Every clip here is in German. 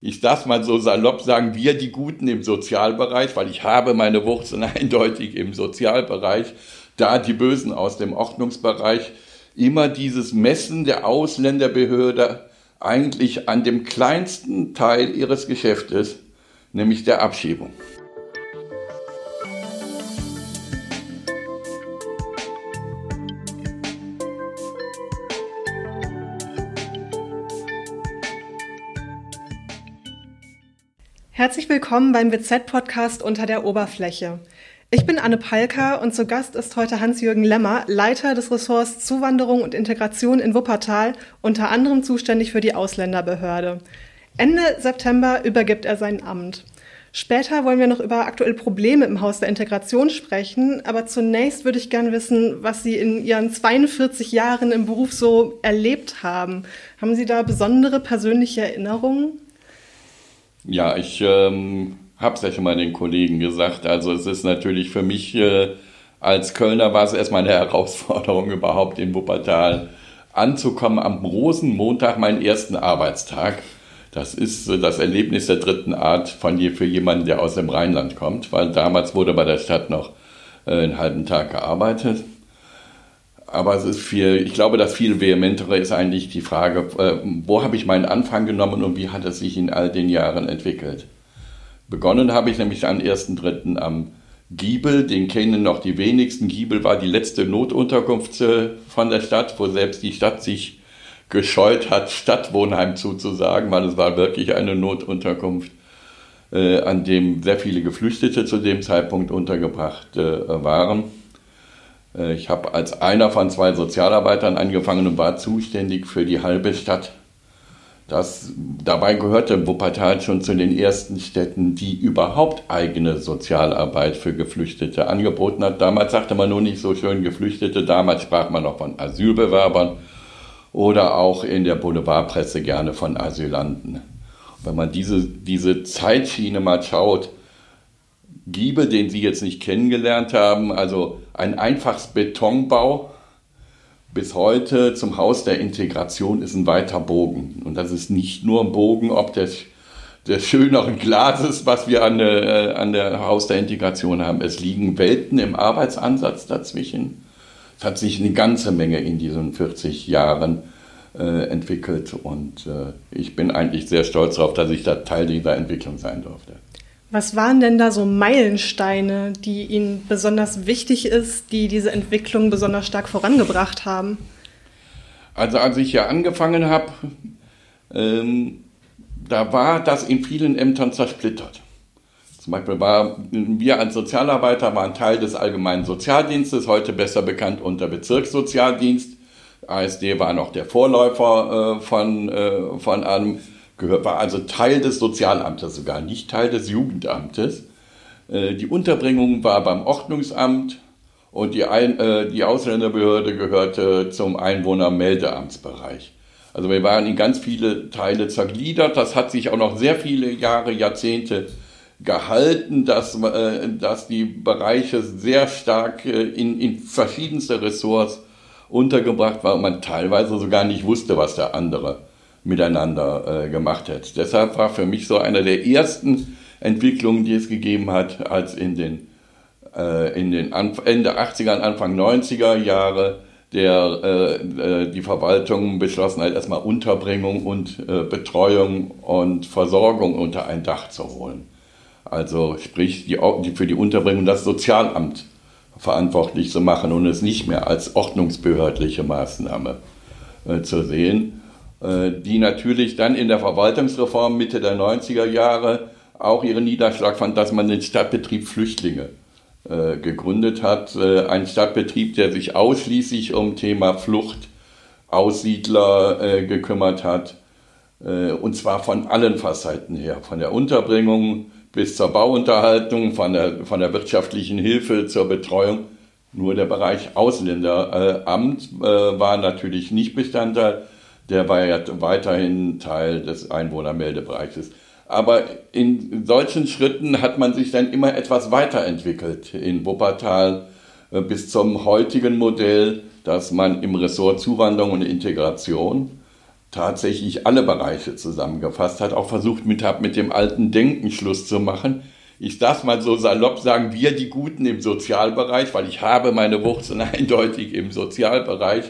ich darf mal so salopp sagen, wir die Guten im Sozialbereich, weil ich habe meine Wurzeln eindeutig im Sozialbereich, da die Bösen aus dem Ordnungsbereich, immer dieses Messen der Ausländerbehörde eigentlich an dem kleinsten Teil ihres Geschäftes, nämlich der Abschiebung. Herzlich willkommen beim WZ-Podcast Unter der Oberfläche. Ich bin Anne Palker und zu Gast ist heute Hans-Jürgen Lemmer, Leiter des Ressorts Zuwanderung und Integration in Wuppertal, unter anderem zuständig für die Ausländerbehörde. Ende September übergibt er sein Amt. Später wollen wir noch über aktuelle Probleme im Haus der Integration sprechen, aber zunächst würde ich gerne wissen, was Sie in Ihren 42 Jahren im Beruf so erlebt haben. Haben Sie da besondere persönliche Erinnerungen? Ja, ich ähm, habe es ja schon mal den Kollegen gesagt. Also es ist natürlich für mich äh, als Kölner war es erstmal eine Herausforderung, überhaupt in Wuppertal anzukommen. Am Rosenmontag, meinen ersten Arbeitstag. Das ist äh, das Erlebnis der dritten Art von je, für jemanden, der aus dem Rheinland kommt, weil damals wurde bei der Stadt noch äh, einen halben Tag gearbeitet. Aber es ist viel, ich glaube, das viel vehementere ist eigentlich die Frage, äh, wo habe ich meinen Anfang genommen und wie hat es sich in all den Jahren entwickelt? Begonnen habe ich nämlich am 1.3. am Giebel, den kennen noch die wenigsten. Giebel war die letzte Notunterkunft äh, von der Stadt, wo selbst die Stadt sich gescheut hat, Stadtwohnheim zuzusagen, weil es war wirklich eine Notunterkunft, äh, an dem sehr viele Geflüchtete zu dem Zeitpunkt untergebracht waren. Äh, ich habe als einer von zwei Sozialarbeitern angefangen und war zuständig für die halbe Stadt. Das, dabei gehörte Wuppertal schon zu den ersten Städten, die überhaupt eigene Sozialarbeit für Geflüchtete angeboten hat. Damals sagte man nur nicht so schön Geflüchtete, damals sprach man noch von Asylbewerbern oder auch in der Boulevardpresse gerne von Asylanten. Wenn man diese, diese Zeitschiene mal schaut, Giebe, den Sie jetzt nicht kennengelernt haben, also ein einfaches Betonbau bis heute zum Haus der Integration ist ein weiter Bogen. Und das ist nicht nur ein Bogen ob des, des schöneren Glases, was wir an der, äh, an der Haus der Integration haben. Es liegen Welten im Arbeitsansatz dazwischen. Es hat sich eine ganze Menge in diesen 40 Jahren äh, entwickelt und äh, ich bin eigentlich sehr stolz darauf, dass ich da Teil dieser Entwicklung sein durfte. Was waren denn da so Meilensteine, die Ihnen besonders wichtig ist, die diese Entwicklung besonders stark vorangebracht haben? Also als ich hier angefangen habe, ähm, da war das in vielen Ämtern zersplittert. Zum Beispiel war, wir als Sozialarbeiter waren Teil des allgemeinen Sozialdienstes, heute besser bekannt unter Bezirkssozialdienst. ASD war noch der Vorläufer äh, von, äh, von einem gehört, war also Teil des Sozialamtes sogar, nicht Teil des Jugendamtes. Äh, die Unterbringung war beim Ordnungsamt und die, Ein äh, die Ausländerbehörde gehörte zum Einwohnermeldeamtsbereich. Also wir waren in ganz viele Teile zergliedert. Das hat sich auch noch sehr viele Jahre, Jahrzehnte gehalten, dass, äh, dass die Bereiche sehr stark in, in verschiedenste Ressorts untergebracht waren und man teilweise sogar nicht wusste, was der andere miteinander äh, gemacht hat. Deshalb war für mich so eine der ersten Entwicklungen, die es gegeben hat, als in den, äh, in den Anf Ende 80er, Anfang 90er Jahre der, äh, äh, die Verwaltung beschlossen hat, erstmal Unterbringung und äh, Betreuung und Versorgung unter ein Dach zu holen. Also sprich, die, die, für die Unterbringung das Sozialamt verantwortlich zu machen und es nicht mehr als ordnungsbehördliche Maßnahme äh, zu sehen. Äh, die natürlich dann in der Verwaltungsreform Mitte der 90er Jahre auch ihren Niederschlag fand, dass man den Stadtbetrieb Flüchtlinge äh, gegründet hat. Äh, ein Stadtbetrieb, der sich ausschließlich um Thema Flucht, Aussiedler gekümmert hat. Und zwar von allen Facetten her, von der Unterbringung bis zur Bauunterhaltung, von der, von der wirtschaftlichen Hilfe zur Betreuung. Nur der Bereich Ausländeramt war natürlich nicht Bestandteil der war ja weiterhin Teil des Einwohnermeldebereiches. Aber in solchen Schritten hat man sich dann immer etwas weiterentwickelt in Wuppertal äh, bis zum heutigen Modell, dass man im Ressort Zuwanderung und Integration tatsächlich alle Bereiche zusammengefasst hat, auch versucht mit, hat mit dem alten Denken Schluss zu machen. Ich darf mal so salopp sagen, wir die Guten im Sozialbereich, weil ich habe meine Wurzeln eindeutig im Sozialbereich,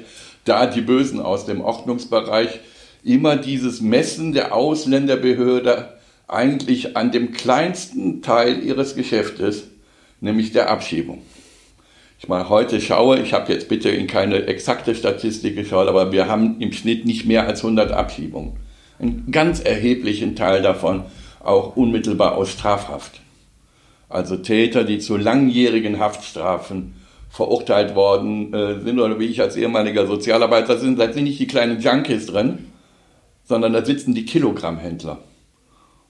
da die Bösen aus dem Ordnungsbereich, immer dieses Messen der Ausländerbehörde eigentlich an dem kleinsten Teil ihres Geschäftes, nämlich der Abschiebung. Ich mal heute schaue, ich habe jetzt bitte in keine exakte Statistik geschaut, aber wir haben im Schnitt nicht mehr als 100 Abschiebungen. Einen ganz erheblichen Teil davon auch unmittelbar aus Strafhaft. Also Täter, die zu langjährigen Haftstrafen verurteilt worden äh, sind oder wie ich als ehemaliger Sozialarbeiter sind, da sind nicht die kleinen Junkies drin, sondern da sitzen die Kilogrammhändler.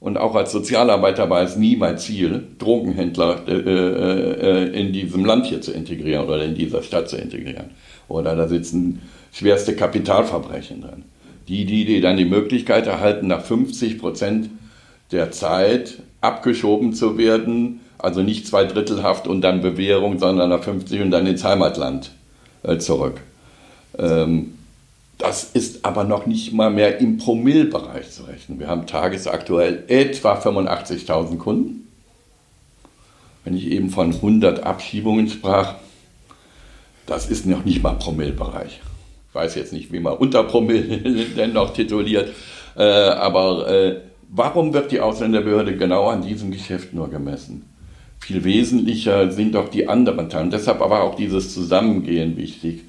Und auch als Sozialarbeiter war es nie mein Ziel, Drogenhändler äh, äh, in diesem Land hier zu integrieren oder in dieser Stadt zu integrieren. Oder da sitzen schwerste Kapitalverbrechen drin. Die, die, die dann die Möglichkeit erhalten, nach 50 Prozent der Zeit abgeschoben zu werden, also nicht zwei Drittelhaft und dann Bewährung, sondern nach 50 und dann ins Heimatland äh, zurück. Ähm, das ist aber noch nicht mal mehr im Promillbereich zu rechnen. Wir haben tagesaktuell etwa 85.000 Kunden. Wenn ich eben von 100 Abschiebungen sprach, das ist noch nicht mal Promillbereich. Ich weiß jetzt nicht, wie man unter Promille denn noch tituliert, äh, aber äh, warum wird die Ausländerbehörde genau an diesem Geschäft nur gemessen? Viel wesentlicher sind doch die anderen Teile. Und deshalb aber auch dieses Zusammengehen wichtig.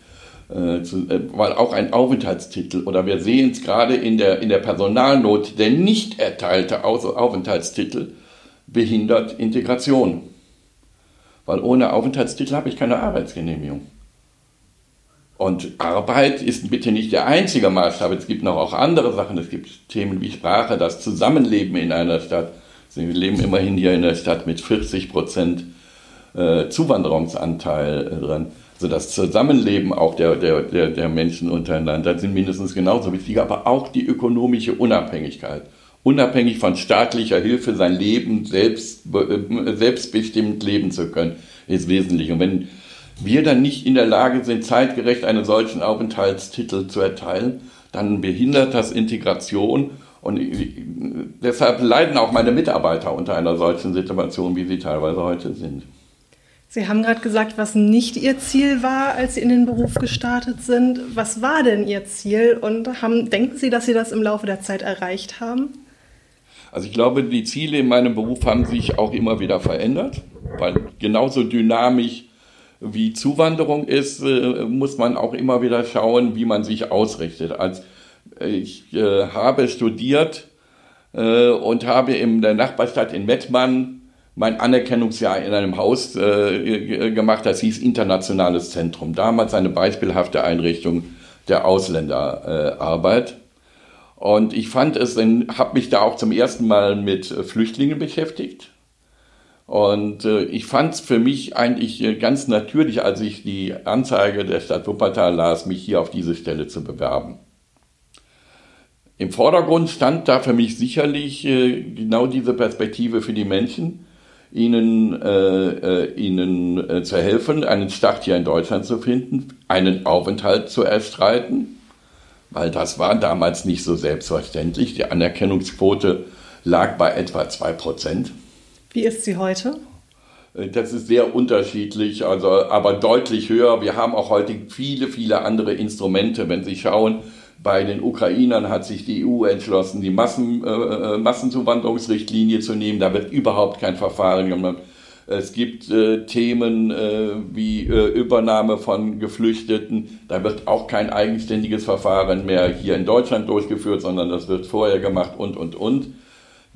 Äh, äh, weil auch ein Aufenthaltstitel, oder wir sehen es gerade in der, in der Personalnot, der nicht erteilte Aufenthaltstitel behindert Integration. Weil ohne Aufenthaltstitel habe ich keine Arbeitsgenehmigung. Und Arbeit ist bitte nicht der einzige Maßstab. Es gibt noch auch andere Sachen. Es gibt Themen wie Sprache, das Zusammenleben in einer Stadt. Wir leben immerhin hier in der Stadt mit 40 Prozent äh, Zuwanderungsanteil drin also das Zusammenleben auch der, der, der, der Menschen untereinander sind mindestens genauso wichtig, aber auch die ökonomische Unabhängigkeit. Unabhängig von staatlicher Hilfe sein Leben selbst, äh, selbstbestimmt leben zu können, ist wesentlich. Und wenn wir dann nicht in der Lage sind, zeitgerecht einen solchen Aufenthaltstitel zu erteilen, dann behindert das Integration und deshalb leiden auch meine Mitarbeiter unter einer solchen Situation, wie sie teilweise heute sind. Sie haben gerade gesagt, was nicht Ihr Ziel war, als Sie in den Beruf gestartet sind. Was war denn Ihr Ziel und haben, denken Sie, dass Sie das im Laufe der Zeit erreicht haben? Also ich glaube, die Ziele in meinem Beruf haben sich auch immer wieder verändert, weil genauso dynamisch wie Zuwanderung ist, äh, muss man auch immer wieder schauen, wie man sich ausrichtet. Als ich äh, habe studiert äh, und habe in der Nachbarstadt in Mettmann mein Anerkennungsjahr in einem Haus äh, gemacht, das hieß Internationales Zentrum. Damals eine beispielhafte Einrichtung der Ausländerarbeit. Äh, und ich fand es, habe mich da auch zum ersten Mal mit Flüchtlingen beschäftigt. Und äh, ich fand es für mich eigentlich äh, ganz natürlich, als ich die Anzeige der Stadt Wuppertal las, mich hier auf diese Stelle zu bewerben. Im Vordergrund stand da für mich sicherlich äh, genau diese Perspektive für die Menschen, ihnen, äh, äh, ihnen äh, zu helfen, einen Start hier in Deutschland zu finden, einen Aufenthalt zu erstreiten, weil das war damals nicht so selbstverständlich. Die Anerkennungsquote lag bei etwa 2%. Wie ist sie heute? Äh, das ist sehr unterschiedlich, also, aber deutlich höher. Wir haben auch heute viele, viele andere Instrumente. Wenn Sie schauen, bei den Ukrainern hat sich die EU entschlossen, die Massen, äh, äh, Massenzuwanderungsrichtlinie zu nehmen. Da wird überhaupt kein Verfahren gemacht. Es gibt äh, Themen äh, wie äh, Übernahme von Geflüchteten. Da wird auch kein eigenständiges Verfahren mehr hier in Deutschland durchgeführt, sondern das wird vorher gemacht und, und, und.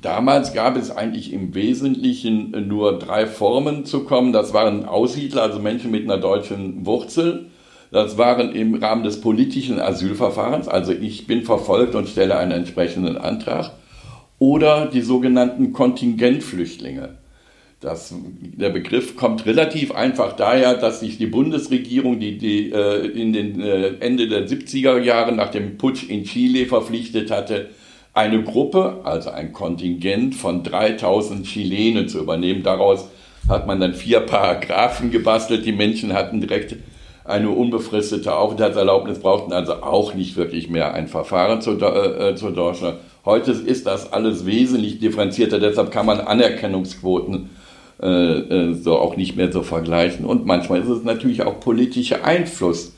Damals gab es eigentlich im Wesentlichen nur drei Formen zu kommen. Das waren Aussiedler, also Menschen mit einer deutschen Wurzel das waren im Rahmen des politischen Asylverfahrens, also ich bin verfolgt und stelle einen entsprechenden Antrag, oder die sogenannten Kontingentflüchtlinge. Das, der Begriff kommt relativ einfach daher, dass sich die Bundesregierung die, die, äh, in den äh, Ende der 70er Jahre nach dem Putsch in Chile verpflichtet hatte, eine Gruppe, also ein Kontingent von 3000 Chilenen zu übernehmen. Daraus hat man dann vier Paragraphen gebastelt. Die Menschen hatten direkt eine unbefristete Aufenthaltserlaubnis brauchten, also auch nicht wirklich mehr ein Verfahren zu, äh, zu Deutschland. Heute ist das alles wesentlich differenzierter, deshalb kann man Anerkennungsquoten äh, äh, so auch nicht mehr so vergleichen. Und manchmal ist es natürlich auch politischer Einfluss,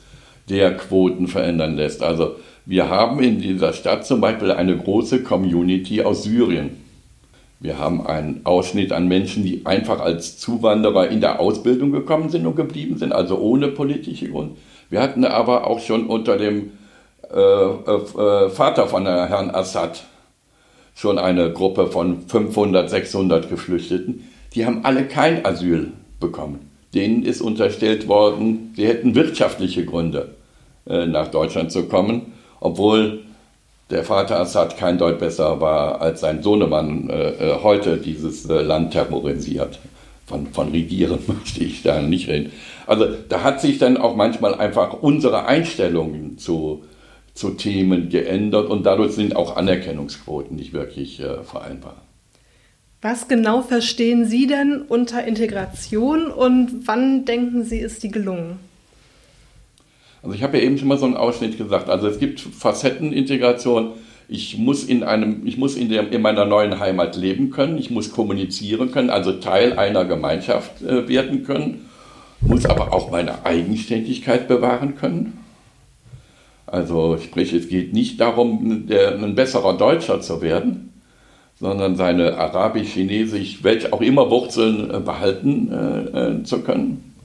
der Quoten verändern lässt. Also wir haben in dieser Stadt zum Beispiel eine große Community aus Syrien. Wir haben einen Ausschnitt an Menschen, die einfach als Zuwanderer in der Ausbildung gekommen sind und geblieben sind, also ohne politische Grund. Wir hatten aber auch schon unter dem äh, äh, Vater von Herrn Assad schon eine Gruppe von 500, 600 Geflüchteten. Die haben alle kein Asyl bekommen. Denen ist unterstellt worden, sie hätten wirtschaftliche Gründe, äh, nach Deutschland zu kommen, obwohl der Vater Assad kein Deut besser war als sein Sohnemann äh, äh, heute dieses äh, Land terrorisiert. Von, von Regieren möchte ich da nicht reden. Also da hat sich dann auch manchmal einfach unsere Einstellungen zu, zu Themen geändert und dadurch sind auch Anerkennungsquoten nicht wirklich äh, vereinbar. Was genau verstehen Sie denn unter Integration und wann denken Sie, ist die gelungen? Also ich habe ja eben schon mal so einen Ausschnitt gesagt. Also es gibt Facettenintegration. Ich muss in einem, ich muss in, der, in meiner neuen Heimat leben können. Ich muss kommunizieren können, also Teil einer Gemeinschaft äh, werden können. Muss aber auch meine Eigenständigkeit bewahren können. Also sprich, es geht nicht darum, der, ein besserer Deutscher zu werden, sondern seine arabisch, chinesisch, welch auch immer Wurzeln äh, behalten äh, äh, zu können.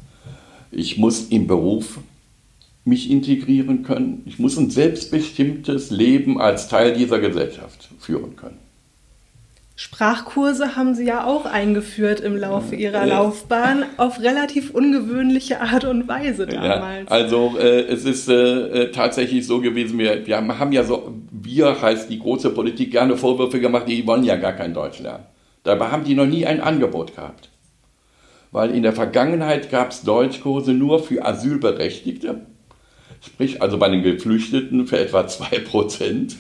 Ich muss im Beruf mich integrieren können. Ich muss ein selbstbestimmtes Leben als Teil dieser Gesellschaft führen können. Sprachkurse haben Sie ja auch eingeführt im Laufe Ihrer Laufbahn auf relativ ungewöhnliche Art und Weise damals. Ja, also äh, es ist äh, äh, tatsächlich so gewesen, wir, wir haben ja so, wir heißt die große Politik gerne Vorwürfe gemacht, die wollen ja gar kein Deutsch lernen. Dabei haben die noch nie ein Angebot gehabt. Weil in der Vergangenheit gab es Deutschkurse nur für Asylberechtigte sprich also bei den Geflüchteten für etwa 2%.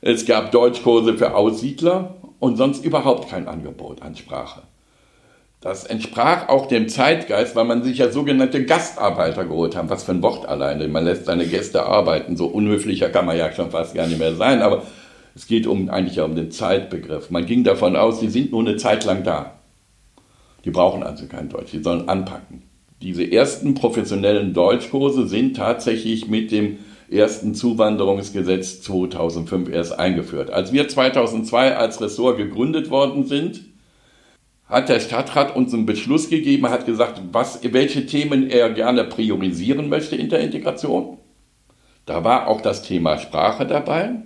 Es gab Deutschkurse für Aussiedler und sonst überhaupt kein Angebot an Sprache. Das entsprach auch dem Zeitgeist, weil man sich ja sogenannte Gastarbeiter geholt hat. Was für ein Wort alleine. Man lässt seine Gäste arbeiten. So unhöflicher kann man ja schon fast gar nicht mehr sein. Aber es geht um, eigentlich ja um den Zeitbegriff. Man ging davon aus, die sind nur eine Zeit lang da. Die brauchen also kein Deutsch. Die sollen anpacken. Diese ersten professionellen Deutschkurse sind tatsächlich mit dem ersten Zuwanderungsgesetz 2005 erst eingeführt. Als wir 2002 als Ressort gegründet worden sind, hat der Stadtrat uns einen Beschluss gegeben, hat gesagt, was, welche Themen er gerne priorisieren möchte in der Integration. Da war auch das Thema Sprache dabei.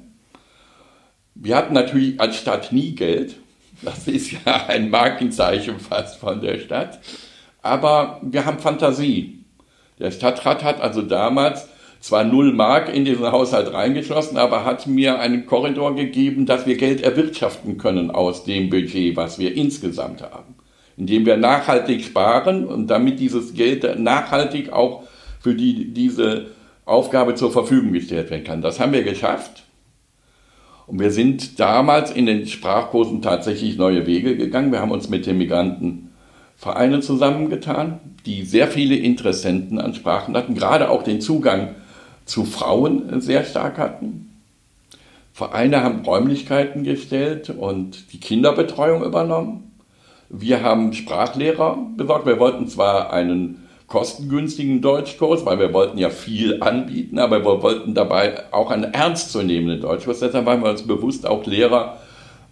Wir hatten natürlich als Stadt nie Geld. Das ist ja ein Markenzeichen fast von der Stadt aber wir haben Fantasie. Der Stadtrat hat also damals zwar null Mark in diesen Haushalt reingeschlossen, aber hat mir einen Korridor gegeben, dass wir Geld erwirtschaften können aus dem Budget, was wir insgesamt haben. Indem wir nachhaltig sparen und damit dieses Geld nachhaltig auch für die, diese Aufgabe zur Verfügung gestellt werden kann. Das haben wir geschafft. Und wir sind damals in den Sprachkursen tatsächlich neue Wege gegangen. Wir haben uns mit den Migranten Vereine zusammengetan, die sehr viele Interessenten an Sprachen hatten, gerade auch den Zugang zu Frauen sehr stark hatten. Vereine haben Räumlichkeiten gestellt und die Kinderbetreuung übernommen. Wir haben Sprachlehrer besorgt. Wir wollten zwar einen kostengünstigen Deutschkurs, weil wir wollten ja viel anbieten, aber wir wollten dabei auch einen ernstzunehmenden Deutschkurs. Deshalb waren wir uns bewusst auch Lehrer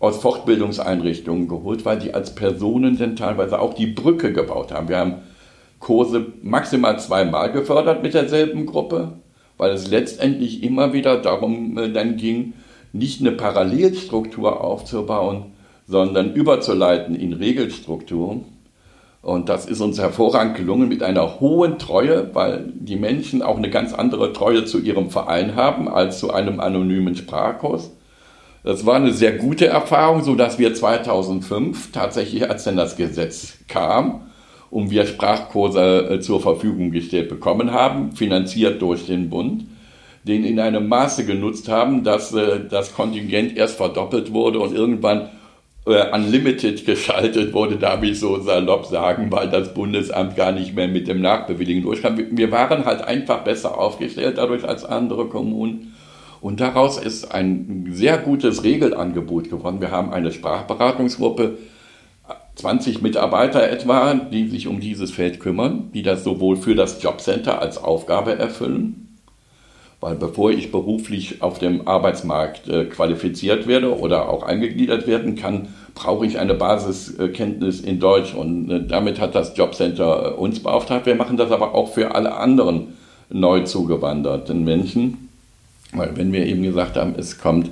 aus Fortbildungseinrichtungen geholt, weil die als Personen denn teilweise auch die Brücke gebaut haben. Wir haben Kurse maximal zweimal gefördert mit derselben Gruppe, weil es letztendlich immer wieder darum äh, dann ging, nicht eine Parallelstruktur aufzubauen, sondern überzuleiten in Regelstrukturen. Und das ist uns hervorragend gelungen mit einer hohen Treue, weil die Menschen auch eine ganz andere Treue zu ihrem Verein haben als zu einem anonymen Sprachkurs. Das war eine sehr gute Erfahrung, so dass wir 2005 tatsächlich, als dann das Gesetz kam und wir Sprachkurse äh, zur Verfügung gestellt bekommen haben, finanziert durch den Bund, den in einem Maße genutzt haben, dass äh, das Kontingent erst verdoppelt wurde und irgendwann äh, unlimited geschaltet wurde, darf ich so salopp sagen, weil das Bundesamt gar nicht mehr mit dem Nachbewilligen durchkam. Wir waren halt einfach besser aufgestellt dadurch als andere Kommunen. Und daraus ist ein sehr gutes Regelangebot geworden. Wir haben eine Sprachberatungsgruppe, 20 Mitarbeiter etwa, die sich um dieses Feld kümmern, die das sowohl für das Jobcenter als Aufgabe erfüllen, weil bevor ich beruflich auf dem Arbeitsmarkt äh, qualifiziert werde oder auch eingegliedert werden kann, brauche ich eine Basiskenntnis in Deutsch. Und äh, damit hat das Jobcenter äh, uns beauftragt. Wir machen das aber auch für alle anderen neu zugewanderten Menschen. Weil wenn wir eben gesagt haben, es kommt,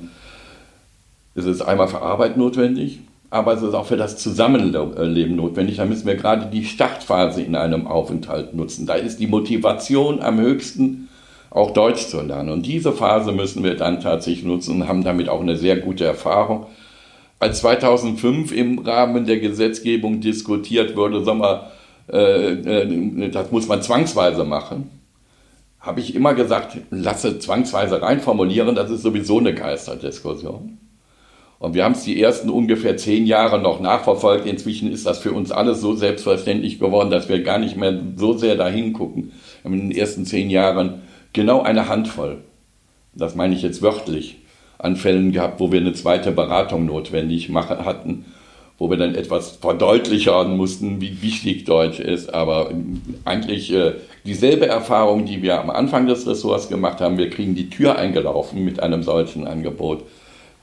es ist einmal für Arbeit notwendig, aber es ist auch für das Zusammenleben notwendig. Da müssen wir gerade die Startphase in einem Aufenthalt nutzen. Da ist die Motivation am höchsten auch Deutsch zu lernen. Und diese Phase müssen wir dann tatsächlich nutzen und haben damit auch eine sehr gute Erfahrung. Als 2005 im Rahmen der Gesetzgebung diskutiert wurde, sagen wir, äh, äh, das muss man zwangsweise machen, habe ich immer gesagt, lasse zwangsweise reinformulieren, das ist sowieso eine Geisterdiskussion. Und wir haben es die ersten ungefähr zehn Jahre noch nachverfolgt. Inzwischen ist das für uns alles so selbstverständlich geworden, dass wir gar nicht mehr so sehr dahin gucken. Wir haben in den ersten zehn Jahren genau eine Handvoll, das meine ich jetzt wörtlich, an Fällen gehabt, wo wir eine zweite Beratung notwendig machen, hatten, wo wir dann etwas verdeutlichen mussten, wie wichtig Deutsch ist. Aber eigentlich äh, dieselbe Erfahrung, die wir am Anfang des Ressorts gemacht haben, wir kriegen die Tür eingelaufen mit einem solchen Angebot.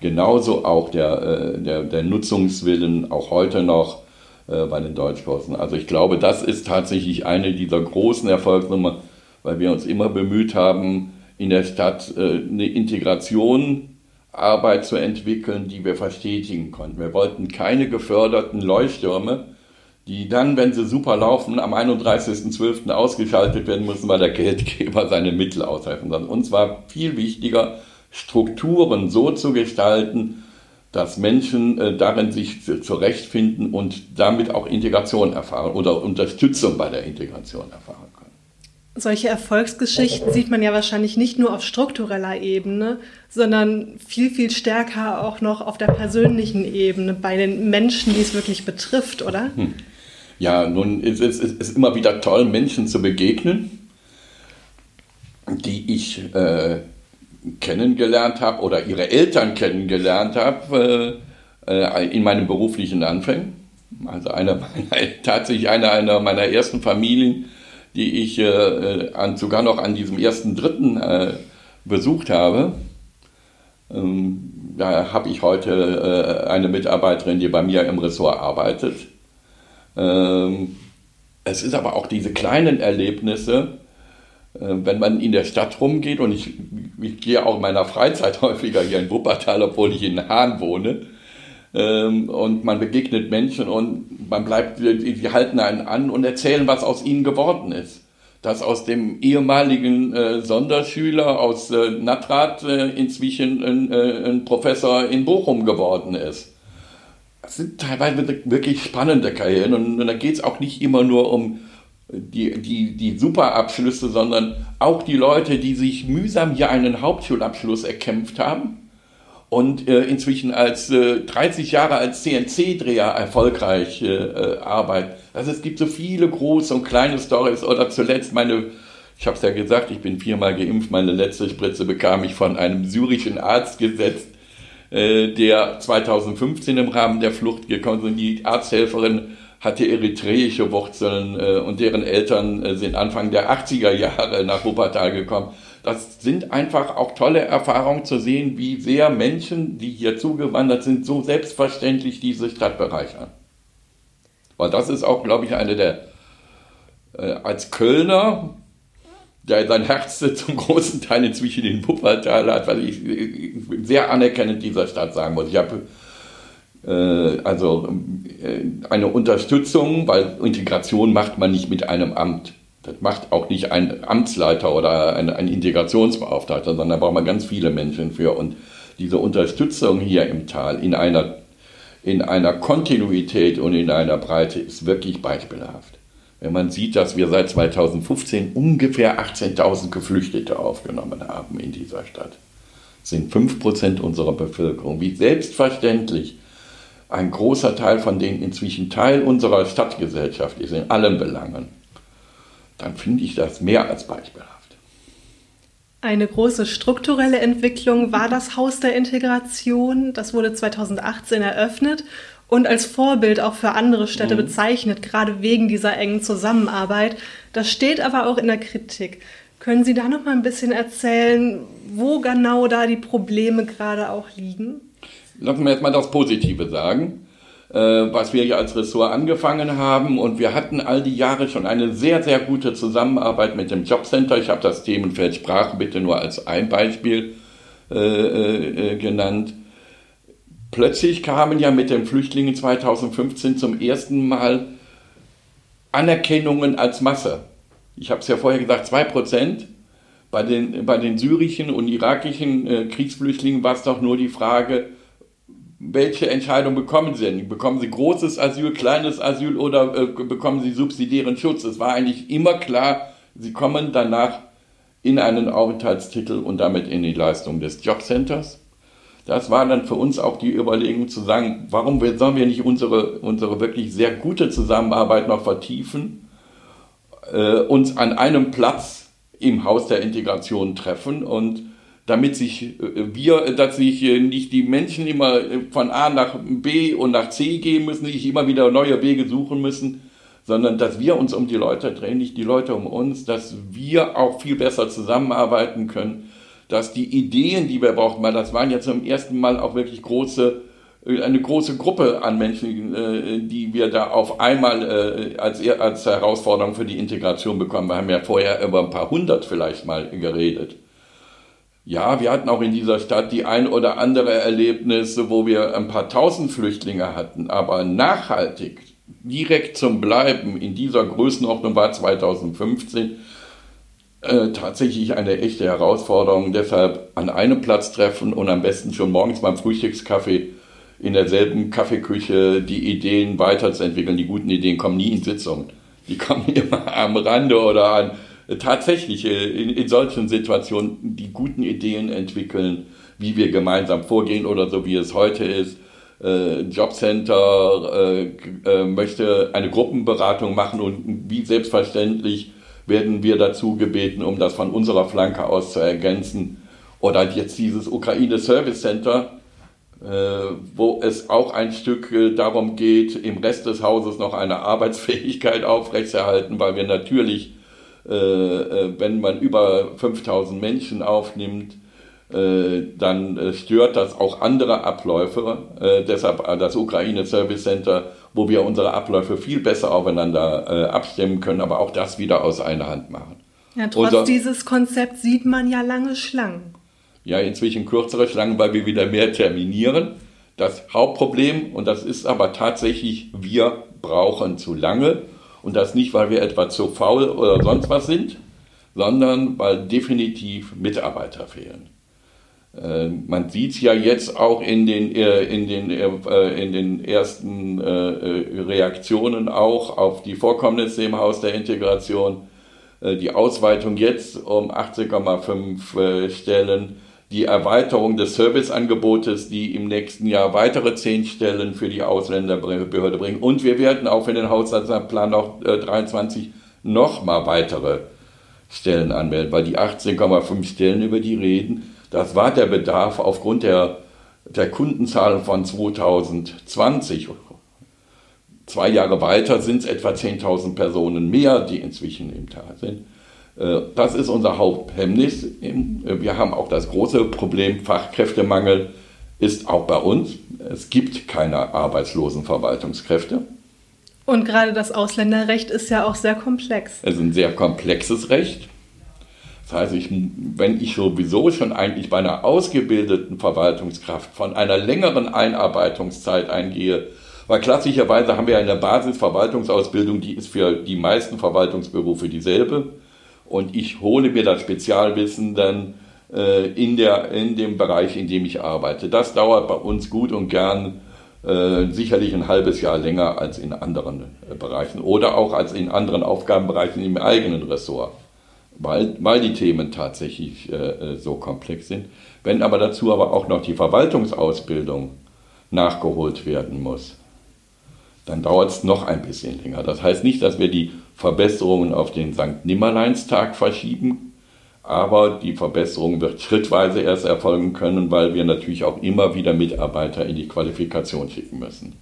Genauso auch der, äh, der, der Nutzungswillen, auch heute noch äh, bei den Deutschkursen. Also ich glaube, das ist tatsächlich eine dieser großen Erfolgsnummern weil wir uns immer bemüht haben, in der Stadt äh, eine Integration Arbeit zu entwickeln, die wir verstetigen konnten. Wir wollten keine geförderten Leuchttürme, die dann, wenn sie super laufen, am 31.12. ausgeschaltet werden müssen, weil der Geldgeber seine Mittel aushelfen soll. Uns war viel wichtiger, Strukturen so zu gestalten, dass Menschen äh, darin sich zurechtfinden und damit auch Integration erfahren oder Unterstützung bei der Integration erfahren können. Solche Erfolgsgeschichten sieht man ja wahrscheinlich nicht nur auf struktureller Ebene, sondern viel, viel stärker auch noch auf der persönlichen Ebene, bei den Menschen, die es wirklich betrifft, oder? Hm. Ja, nun ist es ist, ist immer wieder toll, Menschen zu begegnen, die ich äh, kennengelernt habe oder ihre Eltern kennengelernt habe äh, äh, in meinen beruflichen Anfängen. Also eine meiner, tatsächlich eine, einer meiner ersten Familien die ich äh, an, sogar noch an diesem ersten Dritten äh, besucht habe. Ähm, da habe ich heute äh, eine Mitarbeiterin, die bei mir im Ressort arbeitet. Ähm, es ist aber auch diese kleinen Erlebnisse, äh, wenn man in der Stadt rumgeht und ich, ich gehe auch in meiner Freizeit häufiger hier in Wuppertal, obwohl ich in Hahn wohne, ähm, und man begegnet Menschen und man bleibt, die halten einen an und erzählen, was aus ihnen geworden ist. Dass aus dem ehemaligen äh, Sonderschüler aus äh, Natrat äh, inzwischen ein, äh, ein Professor in Bochum geworden ist. Sind teilweise wirklich spannende Karrieren und, und da geht es auch nicht immer nur um die, die, die Superabschlüsse, sondern auch die Leute, die sich mühsam hier einen Hauptschulabschluss erkämpft haben und äh, inzwischen als äh, 30 Jahre als CNC-Dreher erfolgreich äh, äh, arbeitet. Also es gibt so viele große und kleine Stories. Oder zuletzt meine, ich habe es ja gesagt, ich bin viermal geimpft, meine letzte Spritze bekam ich von einem syrischen Arzt gesetzt, der 2015 im Rahmen der Flucht gekommen ist. Die Arzthelferin hatte eritreische Wurzeln äh, und deren Eltern äh, sind Anfang der 80er Jahre nach Wuppertal gekommen das sind einfach auch tolle Erfahrungen zu sehen, wie sehr Menschen, die hier zugewandert sind, so selbstverständlich diese Stadt bereichern. Weil das ist auch, glaube ich, eine der, äh, als Kölner, der sein Herz zum großen Teil inzwischen in Wuppertal hat, weil ich, ich sehr anerkennend dieser Stadt sagen muss. Ich habe äh, also äh, eine Unterstützung, weil Integration macht man nicht mit einem Amt. Das macht auch nicht ein Amtsleiter oder ein, ein Integrationsbeauftragter, sondern da braucht man ganz viele Menschen für. Und diese Unterstützung hier im Tal in einer, in einer Kontinuität und in einer Breite ist wirklich beispielhaft. Wenn man sieht, dass wir seit 2015 ungefähr 18.000 Geflüchtete aufgenommen haben in dieser Stadt, sind 5% unserer Bevölkerung, wie selbstverständlich ein großer Teil von denen inzwischen Teil unserer Stadtgesellschaft ist, in allen Belangen, dann finde ich das mehr als beispielhaft. Eine große strukturelle Entwicklung war das Haus der Integration. Das wurde 2018 eröffnet und als Vorbild auch für andere Städte mhm. bezeichnet, gerade wegen dieser engen Zusammenarbeit. Das steht aber auch in der Kritik. Können Sie da noch mal ein bisschen erzählen, wo genau da die Probleme gerade auch liegen? Lassen wir jetzt mal das Positive sagen, äh, was wir ja als Ressort angefangen haben. Und wir hatten all die Jahre schon eine sehr, sehr gute Zusammenarbeit mit dem Jobcenter. Ich habe das Themenfeld Sprache bitte nur als ein Beispiel äh, äh, genannt. Plötzlich kamen ja mit den Flüchtlingen 2015 zum ersten Mal Anerkennungen als Masse ich habe es ja vorher gesagt, 2%. Bei den, bei den syrischen und irakischen äh, Kriegsflüchtlingen war es doch nur die Frage, welche Entscheidung bekommen sie denn? Bekommen sie großes Asyl, kleines Asyl oder äh, bekommen sie subsidiären Schutz? Es war eigentlich immer klar, sie kommen danach in einen Aufenthaltstitel und damit in die Leistung des Jobcenters. Das war dann für uns auch die Überlegung zu sagen, warum sollen wir nicht unsere, unsere wirklich sehr gute Zusammenarbeit noch vertiefen äh, uns an einem Platz im Haus der Integration treffen und damit sich äh, wir, dass sich äh, nicht die Menschen immer äh, von A nach B und nach C gehen müssen, nicht immer wieder neue Wege suchen müssen, sondern dass wir uns um die Leute drehen, nicht die Leute um uns, dass wir auch viel besser zusammenarbeiten können, dass die Ideen, die wir brauchen, weil das waren ja zum ersten Mal auch wirklich große eine große Gruppe an Menschen, äh, die wir da auf einmal äh, als, als Herausforderung für die Integration bekommen. Wir haben ja vorher über ein paar hundert vielleicht mal geredet. Ja, wir hatten auch in dieser Stadt die ein oder andere Erlebnisse, wo wir ein paar tausend Flüchtlinge hatten, aber nachhaltig, direkt zum Bleiben in dieser Größenordnung war 2015 äh, tatsächlich eine echte Herausforderung. Deshalb an einem Platz treffen und am besten schon morgens beim Frühstückskaffee in derselben Kaffeeküche die Ideen weiterzuentwickeln. Die guten Ideen kommen nie in Sitzungen. Die kommen immer am Rande oder an tatsächlich in, in solchen Situationen die guten Ideen entwickeln, wie wir gemeinsam vorgehen oder so wie es heute ist. Äh, Jobcenter äh, äh, möchte eine Gruppenberatung machen und wie selbstverständlich werden wir dazu gebeten, um das von unserer Flanke aus zu ergänzen. Oder jetzt dieses Ukraine Service Center, äh, wo es auch ein Stück äh, darum geht, im Rest des Hauses noch eine Arbeitsfähigkeit aufrechtzuerhalten, weil wir natürlich, äh, wenn man über 5000 Menschen aufnimmt, dann stört das auch andere Abläufe. deshalb das Ukraine Service Center, wo wir unsere Abläufe viel besser aufeinander abstimmen können, aber auch das wieder aus einer Hand machen. Ja, trotz Unser, dieses Konzepts sieht man ja lange Schlangen ja inzwischen kürzere Schlangen, weil wir wieder mehr terminieren. Das Hauptproblem, und das ist aber tatsächlich, wir brauchen zu lange. Und das nicht, weil wir etwa zu faul oder sonst was sind, sondern weil definitiv Mitarbeiter fehlen. Äh, man sieht es ja jetzt auch in den, äh, in den, äh, in den ersten Reaktionen auch auf die Vorkommnisse im Haus der Integration. Die Ausweitung jetzt um 18,5 Stellen die Erweiterung des Serviceangebotes, die im nächsten Jahr weitere zehn Stellen für die Ausländerbehörde bringen. Und wir werden auch für den Haushaltsplan noch äh, 23 nochmal weitere Stellen anmelden, weil die 18,5 Stellen, über die reden, das war der Bedarf aufgrund der, der Kundenzahlen von 2020. Zwei Jahre weiter sind es etwa 10.000 Personen mehr, die inzwischen im Tal sind. Äh, das ist unser Haupthemmnis. Äh, wir haben auch das große Problem, Fachkräftemangel ist auch bei uns. Es gibt keine arbeitslosen Verwaltungskräfte. Und gerade das Ausländerrecht ist ja auch sehr komplex. Es ist ein sehr komplexes Recht. Das heißt, ich, wenn ich sowieso schon eigentlich bei einer ausgebildeten Verwaltungskraft von einer längeren Einarbeitungszeit eingehe, weil klassischerweise haben wir eine Basisverwaltungsausbildung, die ist für die meisten Verwaltungsberufe dieselbe und ich hole mir das Spezialwissen dann äh, in, der, in dem Bereich, in dem ich arbeite. Das dauert bei uns gut und gern äh, sicherlich ein halbes Jahr länger als in anderen äh, Bereichen oder auch als in anderen Aufgabenbereichen im eigenen Ressort, weil, weil die Themen tatsächlich äh, äh, so komplex sind. Wenn aber dazu aber auch noch die Verwaltungsausbildung nachgeholt werden muss, dann dauert es noch ein bisschen länger. Das heißt nicht, dass wir die Verbesserungen auf den St. Nimmerleinstag verschieben, aber die Verbesserung wird schrittweise erst erfolgen können, weil wir natürlich auch immer wieder Mitarbeiter in die Qualifikation schicken müssen.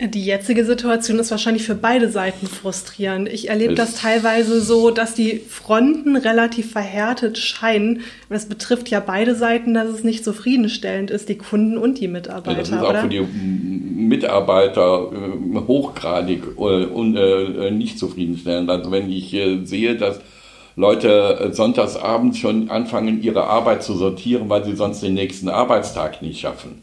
Die jetzige Situation ist wahrscheinlich für beide Seiten frustrierend. Ich erlebe das teilweise so, dass die Fronten relativ verhärtet scheinen. Und das betrifft ja beide Seiten, dass es nicht zufriedenstellend ist, die Kunden und die Mitarbeiter. Ja, das ist auch oder? für die Mitarbeiter äh, hochgradig und äh, äh, nicht zufriedenstellend. Also wenn ich sehe, dass Leute sonntagsabends schon anfangen, ihre Arbeit zu sortieren, weil sie sonst den nächsten Arbeitstag nicht schaffen.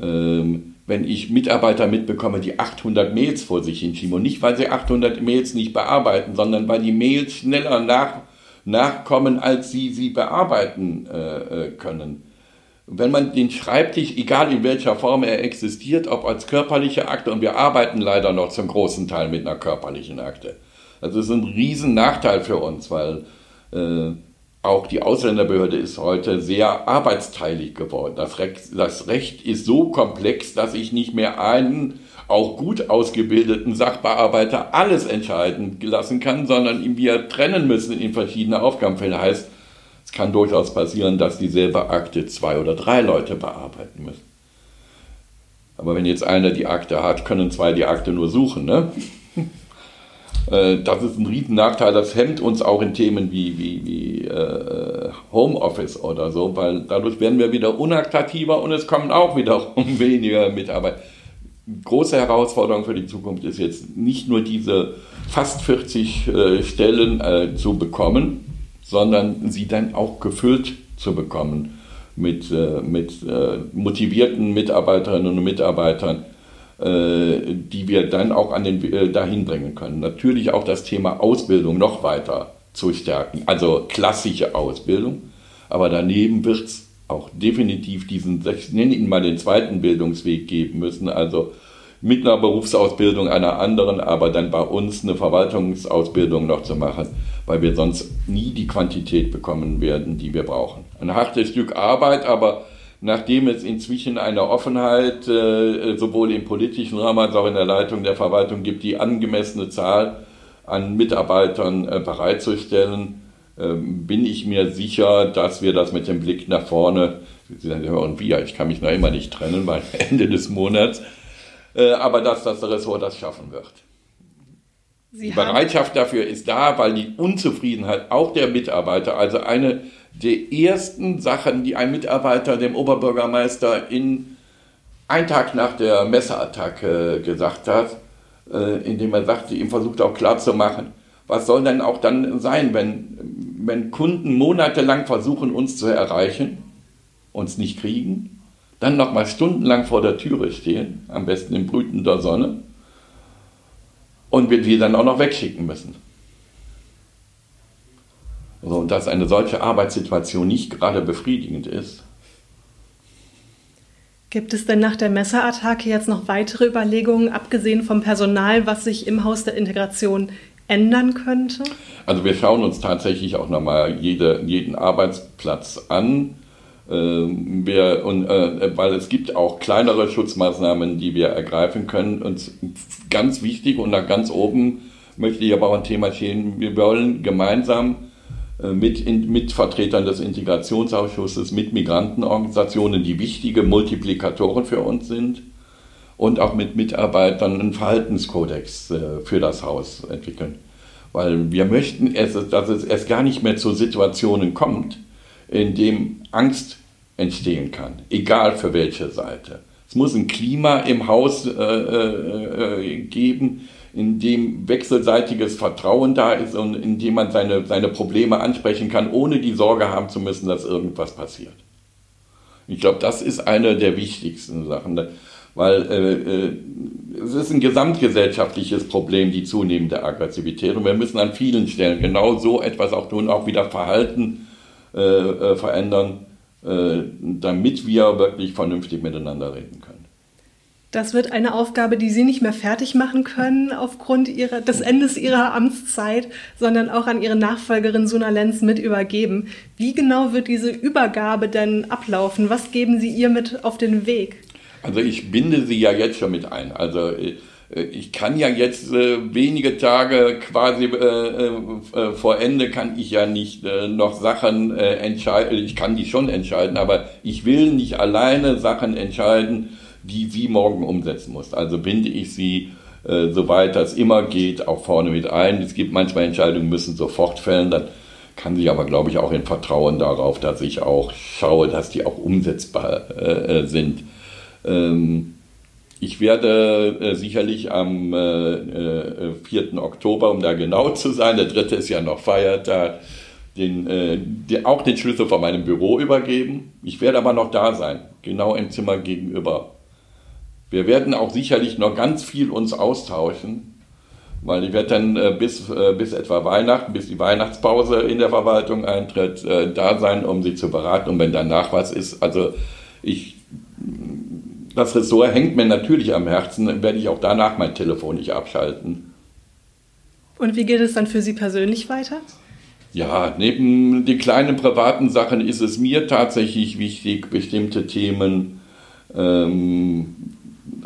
Ähm, wenn ich Mitarbeiter mitbekomme, die 800 Mails vor sich hinschieben. Und nicht, weil sie 800 Mails nicht bearbeiten, sondern weil die Mails schneller nach, nachkommen, als sie sie bearbeiten äh, äh, können. Wenn man den Schreibtisch, egal in welcher Form er existiert, ob als körperliche Akte, und wir arbeiten leider noch zum großen Teil mit einer körperlichen Akte. Das ist ein riesen Nachteil für uns, weil äh, auch die Ausländerbehörde ist heute sehr arbeitsteilig geworden. Das Recht, das Recht ist so komplex, dass ich nicht mehr einen auch gut ausgebildeten Sachbearbeiter alles entscheiden lassen kann, sondern wir trennen müssen in verschiedene Aufgabenfälle. Heißt, es kann durchaus passieren, dass dieselbe Akte zwei oder drei Leute bearbeiten müssen. Aber wenn jetzt einer die Akte hat, können zwei die Akte nur suchen. Ne? Äh, das ist ein riesen Nachteil. Das hemmt uns auch in Themen wie, wie, wie äh, Homeoffice oder so, weil dadurch werden wir wieder unattraktiver und es kommen auch wiederum weniger Mitarbeiter. Große Herausforderung für die Zukunft ist jetzt nicht nur diese fast 40 äh, Stellen äh, zu bekommen, sondern sie dann auch gefüllt zu bekommen mit, äh, mit äh, motivierten Mitarbeiterinnen und Mitarbeitern, die wir dann auch an den, äh, dahin bringen können. Natürlich auch das Thema Ausbildung noch weiter zu stärken, also klassische Ausbildung. Aber daneben wird es auch definitiv diesen, ich nenne ihn mal den zweiten Bildungsweg geben müssen, also mit einer Berufsausbildung einer anderen, aber dann bei uns eine Verwaltungsausbildung noch zu machen, weil wir sonst nie die Quantität bekommen werden, die wir brauchen. Ein hartes Stück Arbeit, aber nachdem es inzwischen eine Offenheit äh, sowohl im politischen Rahmen als auch in der Leitung der Verwaltung gibt, die angemessene Zahl an Mitarbeitern äh, bereitzustellen, äh, bin ich mir sicher, dass wir das mit dem Blick nach vorne, Sie hören wir, ich kann mich noch immer nicht trennen bei Ende des Monats, äh, aber dass das Ressort das schaffen wird. Sie die Bereitschaft dafür ist da, weil die Unzufriedenheit auch der Mitarbeiter, also eine der ersten Sachen, die ein Mitarbeiter dem Oberbürgermeister in einen Tag nach der Messerattacke gesagt hat, äh, indem er sagte, ihm versucht auch klarzumachen, was soll denn auch dann sein, wenn, wenn Kunden monatelang versuchen, uns zu erreichen, uns nicht kriegen, dann nochmal stundenlang vor der Türe stehen, am besten in brütender Sonne, und wir die dann auch noch wegschicken müssen. Also, und dass eine solche Arbeitssituation nicht gerade befriedigend ist. Gibt es denn nach der Messerattacke jetzt noch weitere Überlegungen, abgesehen vom Personal, was sich im Haus der Integration ändern könnte? Also wir schauen uns tatsächlich auch nochmal jede, jeden Arbeitsplatz an. Ähm, wir, und, äh, weil es gibt auch kleinere Schutzmaßnahmen, die wir ergreifen können. Und ganz wichtig und nach ganz oben möchte ich aber auch ein Thema stehen, wir wollen gemeinsam mit, in, mit Vertretern des Integrationsausschusses, mit Migrantenorganisationen, die wichtige Multiplikatoren für uns sind und auch mit Mitarbeitern einen Verhaltenskodex äh, für das Haus entwickeln. Weil wir möchten, dass es erst gar nicht mehr zu Situationen kommt, in dem Angst entstehen kann, egal für welche Seite. Es muss ein Klima im Haus äh, äh, äh geben, in dem wechselseitiges Vertrauen da ist und in dem man seine, seine Probleme ansprechen kann, ohne die Sorge haben zu müssen, dass irgendwas passiert. Ich glaube, das ist eine der wichtigsten Sachen, weil äh, äh, es ist ein gesamtgesellschaftliches Problem, die zunehmende Aggressivität. Und wir müssen an vielen Stellen genau so etwas auch tun, auch wieder Verhalten äh, äh verändern, äh, damit wir wirklich vernünftig miteinander reden können. Das wird eine Aufgabe, die Sie nicht mehr fertig machen können aufgrund ihrer, des Endes Ihrer Amtszeit, sondern auch an Ihre Nachfolgerin Suna Lenz mit übergeben. Wie genau wird diese Übergabe denn ablaufen? Was geben Sie ihr mit auf den Weg? Also ich binde sie ja jetzt schon mit ein. Also äh, ich kann ja jetzt äh, wenige Tage quasi äh, äh, vor Ende kann ich ja nicht äh, noch Sachen äh, entscheiden. Ich kann die schon entscheiden, aber ich will nicht alleine Sachen entscheiden, die sie morgen umsetzen muss. Also binde ich sie äh, soweit das immer geht, auch vorne mit ein. Es gibt manchmal Entscheidungen, müssen sofort fällen, dann kann sie aber, glaube ich, auch in Vertrauen darauf, dass ich auch schaue, dass die auch umsetzbar äh, äh sind. Ähm, ich werde äh, sicherlich am äh, 4. Äh, Oktober, um da genau zu sein, der dritte ist ja noch Feiertag, den, äh, den, auch den Schlüssel von meinem Büro übergeben. Ich werde aber noch da sein, genau im Zimmer gegenüber. Wir werden auch sicherlich noch ganz viel uns austauschen, weil ich werde dann äh, bis, äh, bis etwa Weihnachten, bis die Weihnachtspause in der Verwaltung eintritt, äh, da sein, um sie zu beraten. Und wenn danach was ist, also ich, das Ressort hängt mir natürlich am Herzen, werde ich auch danach mein Telefon nicht abschalten. Und wie geht es dann für Sie persönlich weiter? Ja, neben den kleinen privaten Sachen ist es mir tatsächlich wichtig, bestimmte Themen ähm,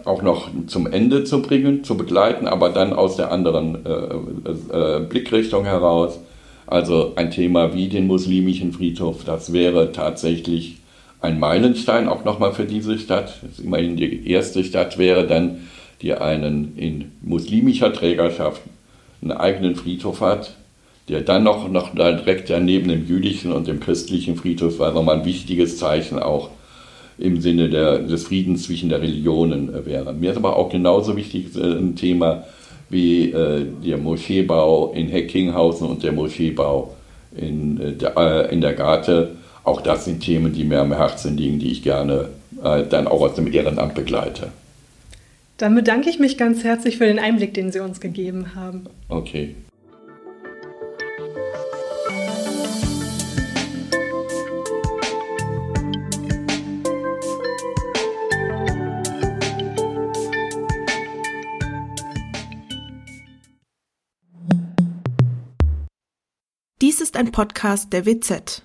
auch noch zum Ende zu bringen, zu begleiten, aber dann aus der anderen äh, äh, Blickrichtung heraus. Also ein Thema wie den muslimischen Friedhof, das wäre tatsächlich ein Meilenstein auch nochmal für diese Stadt. Immerhin die erste Stadt wäre dann, die einen in muslimischer Trägerschaft einen eigenen Friedhof hat, der dann noch, noch direkt daneben dem jüdischen und dem christlichen Friedhof war nochmal ein wichtiges Zeichen auch im Sinne der, des Friedens zwischen der Religionen äh, wäre. Mir ist aber auch genauso wichtig äh, ein Thema wie äh, der Moscheebau in Heckinghausen und der Moscheebau in, der, in der Garte. Auch das sind Themen, die mir am Herzen liegen, die ich gerne dann auch aus dem Ehrenamt begleite. Dann bedanke ich mich ganz herzlich für den Einblick, den Sie uns gegeben haben. Okay. Ein Podcast der WZ.